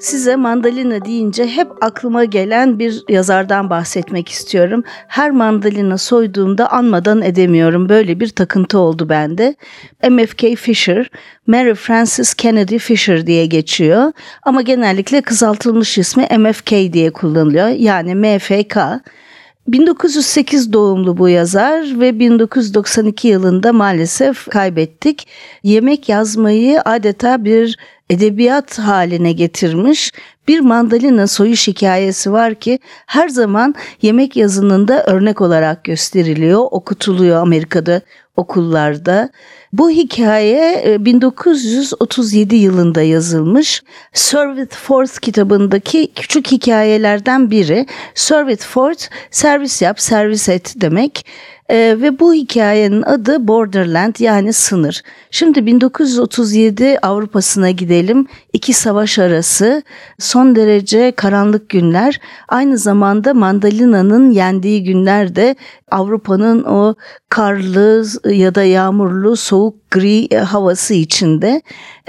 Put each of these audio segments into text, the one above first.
Size mandalina deyince hep aklıma gelen bir yazardan bahsetmek istiyorum. Her mandalina soyduğumda anmadan edemiyorum. Böyle bir takıntı oldu bende. MFK Fisher, Mary Frances Kennedy Fisher diye geçiyor. Ama genellikle kısaltılmış ismi MFK diye kullanılıyor. Yani MFK. 1908 doğumlu bu yazar ve 1992 yılında maalesef kaybettik. Yemek yazmayı adeta bir edebiyat haline getirmiş bir mandalina soyuş hikayesi var ki her zaman yemek yazınında örnek olarak gösteriliyor, okutuluyor Amerika'da okullarda. Bu hikaye 1937 e, yılında yazılmış. Sir Ford kitabındaki küçük hikayelerden biri. Sir Ford servis yap, servis et demek. E, ve bu hikayenin adı Borderland yani sınır. Şimdi 1937 Avrupa'sına gidelim. İki savaş arası son derece karanlık günler. Aynı zamanda mandalina'nın yendiği günler de Avrupa'nın o karlı ya da yağmurlu soğuk gri havası içinde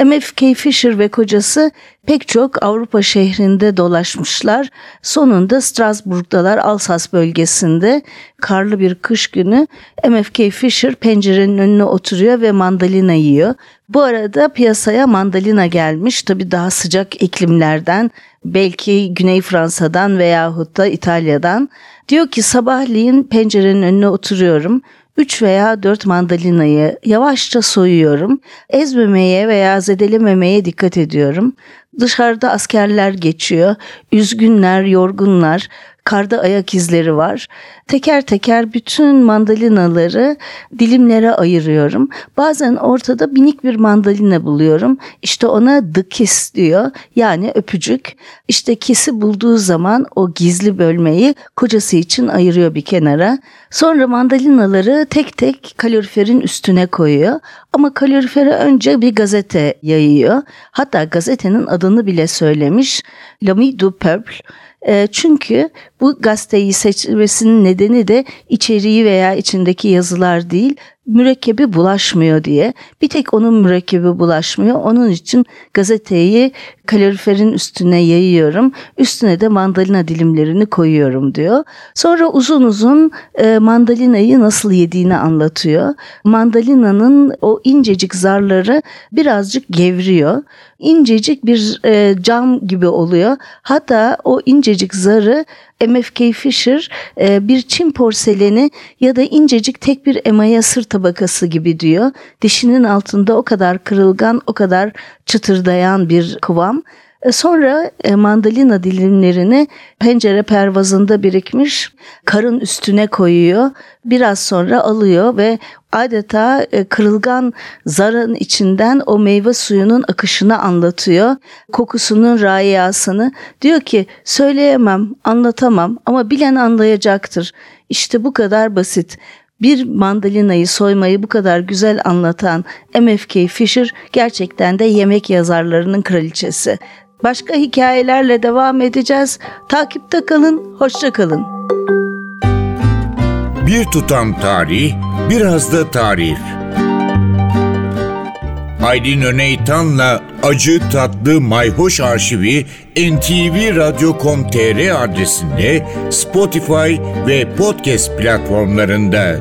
MFK Fisher ve kocası pek çok Avrupa şehrinde dolaşmışlar. Sonunda Strasbourg'dalar Alsas bölgesinde karlı bir kış günü MFK Fisher pencerenin önüne oturuyor ve mandalina yiyor. Bu arada piyasaya mandalina gelmiş. Tabi daha sıcak iklimlerden belki Güney Fransa'dan veyahut da İtalya'dan. Diyor ki sabahleyin pencerenin önüne oturuyorum. 3 veya 4 mandalinayı yavaşça soyuyorum. Ezmemeye veya zedelememeye dikkat ediyorum. Dışarıda askerler geçiyor. Üzgünler, yorgunlar karda ayak izleri var. Teker teker bütün mandalinaları dilimlere ayırıyorum. Bazen ortada minik bir mandalina buluyorum. İşte ona the kiss diyor. Yani öpücük. İşte kisi bulduğu zaman o gizli bölmeyi kocası için ayırıyor bir kenara. Sonra mandalinaları tek tek kaloriferin üstüne koyuyor. Ama kalorifere önce bir gazete yayıyor. Hatta gazetenin adını bile söylemiş. L'Ami du Peuple. Ee, çünkü bu gazeteyi seçmesinin nedeni de içeriği veya içindeki yazılar değil, mürekkebi bulaşmıyor diye. Bir tek onun mürekkebi bulaşmıyor. Onun için gazeteyi kaloriferin üstüne yayıyorum. Üstüne de mandalina dilimlerini koyuyorum diyor. Sonra uzun uzun e, mandalinayı nasıl yediğini anlatıyor. Mandalinanın o incecik zarları birazcık gevriyor. İncecik bir e, cam gibi oluyor. Hatta o incecik zarı MFK Fisher e, bir Çin porseleni ya da incecik tek bir emaya sır tabakası gibi diyor. Dişinin altında o kadar kırılgan, o kadar çıtırdayan bir kıvam. E, sonra e, mandalina dilimlerini pencere pervazında birikmiş karın üstüne koyuyor. Biraz sonra alıyor ve adeta e, kırılgan zarın içinden o meyve suyunun akışını anlatıyor. Kokusunun rayasını. Diyor ki söyleyemem, anlatamam ama bilen anlayacaktır. İşte bu kadar basit. Bir mandalinayı soymayı bu kadar güzel anlatan MFK Fisher gerçekten de yemek yazarlarının kraliçesi. Başka hikayelerle devam edeceğiz. Takipte kalın, hoşça kalın. Bir tutam tarih, biraz da tarih. Aydın Öneytan'la Acı Tatlı Mayhoş Arşivi ntvradio.com.tr adresinde Spotify ve podcast platformlarında.